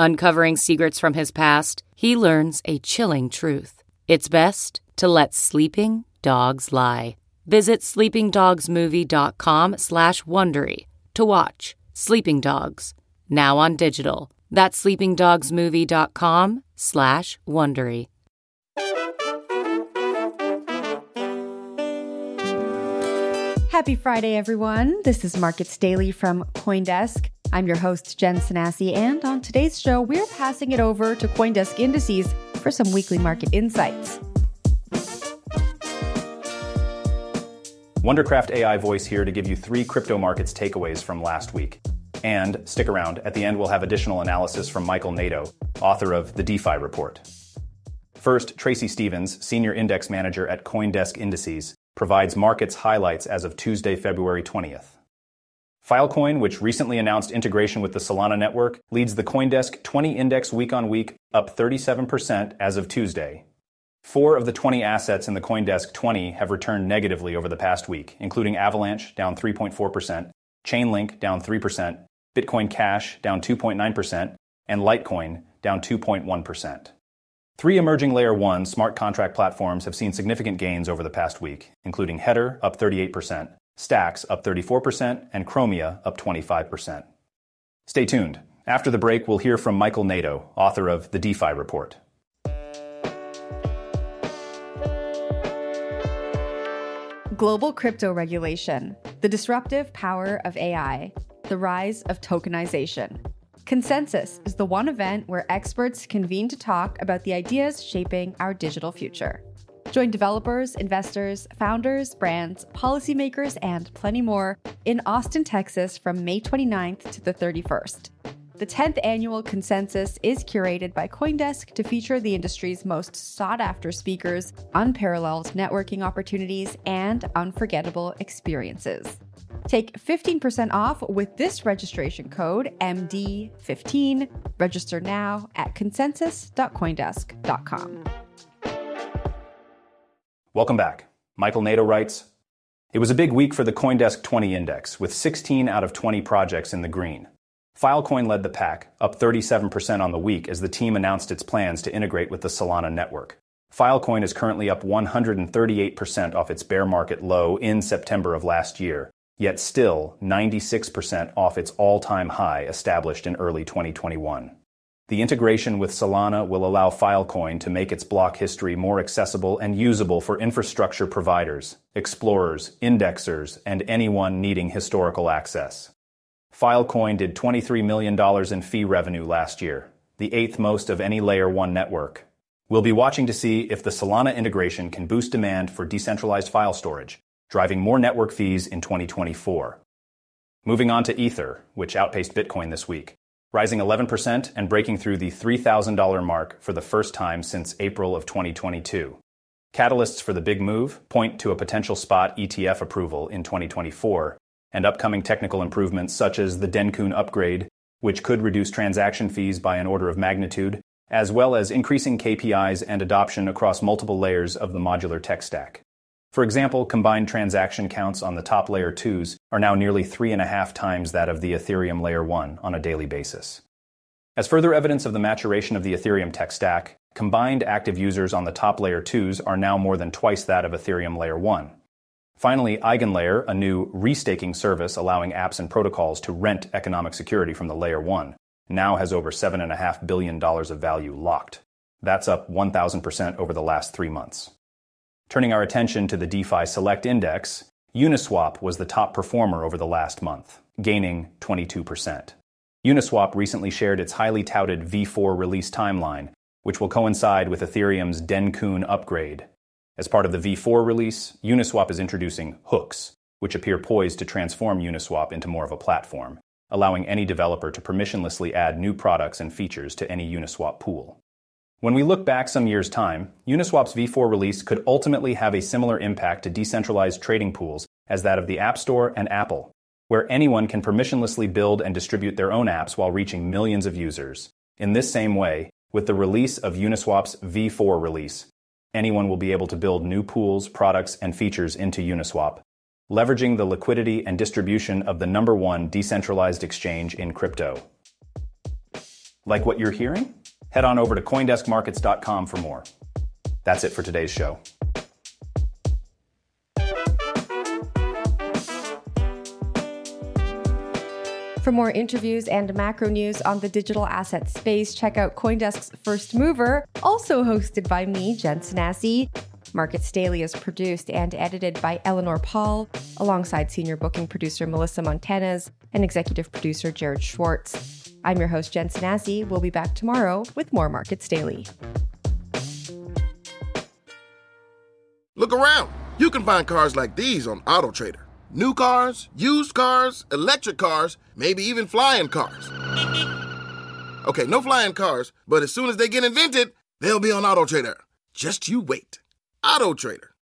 Uncovering secrets from his past, he learns a chilling truth. It's best to let sleeping dogs lie. Visit sleepingdogsmovie.com slash Wondery to watch Sleeping Dogs, now on digital. That's sleepingdogsmovie.com slash Wondery. Happy Friday, everyone. This is Markets Daily from Coindesk. I'm your host, Jen Sanasie, and on today's show, we're passing it over to Coindesk Indices for some weekly market insights. Wondercraft AI voice here to give you three crypto markets takeaways from last week. And stick around, at the end, we'll have additional analysis from Michael Nadeau, author of the DeFi Report. First, Tracy Stephens, Senior Index Manager at Coindesk Indices, provides markets highlights as of Tuesday, February 20th. Filecoin, which recently announced integration with the Solana network, leads the Coindesk 20 index week on week, up 37% as of Tuesday. Four of the 20 assets in the Coindesk 20 have returned negatively over the past week, including Avalanche, down 3.4%, Chainlink, down 3%, Bitcoin Cash, down 2.9%, and Litecoin, down 2.1%. Three emerging Layer 1 smart contract platforms have seen significant gains over the past week, including Hedera up 38%, Stacks up 34%, and Chromia up 25%. Stay tuned. After the break, we'll hear from Michael Nadeau, author of the DeFi Report. Global crypto regulation, the disruptive power of AI, the rise of tokenization. Consensus is the one event where experts convene to talk about the ideas shaping our digital future. Join developers, investors, founders, brands, policymakers, and plenty more in Austin, Texas from May 29th to the 31st. The 10th annual consensus is curated by Coindesk to feature the industry's most sought after speakers, unparalleled networking opportunities, and unforgettable experiences. Take 15% off with this registration code MD15. Register now at consensus.coindesk.com. Welcome back. Michael Nadeau writes It was a big week for the Coindesk 20 index, with 16 out of 20 projects in the green. Filecoin led the pack, up 37% on the week as the team announced its plans to integrate with the Solana network. Filecoin is currently up 138% off its bear market low in September of last year, yet still 96% off its all time high established in early 2021. The integration with Solana will allow Filecoin to make its block history more accessible and usable for infrastructure providers, explorers, indexers, and anyone needing historical access. Filecoin did $23 million in fee revenue last year, the eighth most of any Layer 1 network. We'll be watching to see if the Solana integration can boost demand for decentralized file storage, driving more network fees in 2024. Moving on to Ether, which outpaced Bitcoin this week, rising 11% and breaking through the $3,000 mark for the first time since April of 2022. Catalysts for the big move point to a potential spot ETF approval in 2024 and upcoming technical improvements such as the Dencun upgrade, which could reduce transaction fees by an order of magnitude, as well as increasing KPIs and adoption across multiple layers of the modular tech stack. For example, combined transaction counts on the top layer 2s are now nearly three and a half times that of the Ethereum layer 1 on a daily basis. As further evidence of the maturation of the Ethereum tech stack, combined active users on the top layer 2s are now more than twice that of Ethereum layer 1, Finally, EigenLayer, a new restaking service allowing apps and protocols to rent economic security from the Layer 1, now has over $7.5 billion of value locked. That's up 1,000% over the last three months. Turning our attention to the DeFi Select Index, Uniswap was the top performer over the last month, gaining 22%. Uniswap recently shared its highly touted V4 release timeline, which will coincide with Ethereum's Dencun upgrade. As part of the V4 release, Uniswap is introducing hooks, which appear poised to transform Uniswap into more of a platform, allowing any developer to permissionlessly add new products and features to any Uniswap pool. When we look back some years' time, Uniswap's v4 release could ultimately have a similar impact to decentralized trading pools as that of the App Store and Apple, where anyone can permissionlessly build and distribute their own apps while reaching millions of users. In this same way, with the release of Uniswap's v4 release, anyone will be able to build new pools, products, and features into Uniswap, leveraging the liquidity and distribution of the number one decentralized exchange in crypto. Like what you're hearing? Head on over to Coindeskmarkets.com for more. That's it for today's show. For more interviews and macro news on the digital asset space, check out Coindesk's First Mover, also hosted by me, Jen Sanasie. Markets Daily is produced and edited by Eleanor Pahl, alongside senior booking producer Melissa Montanez and executive producer Jared Schwartz. I'm your host, Jen Sanasie. We'll be back tomorrow with more Markets Daily. Look around. You can find cars like these on AutoTrader. New cars, used cars, electric cars, maybe even flying cars. Okay, no flying cars, but as soon as they get invented, they'll be on AutoTrader. Just you wait. AutoTrader.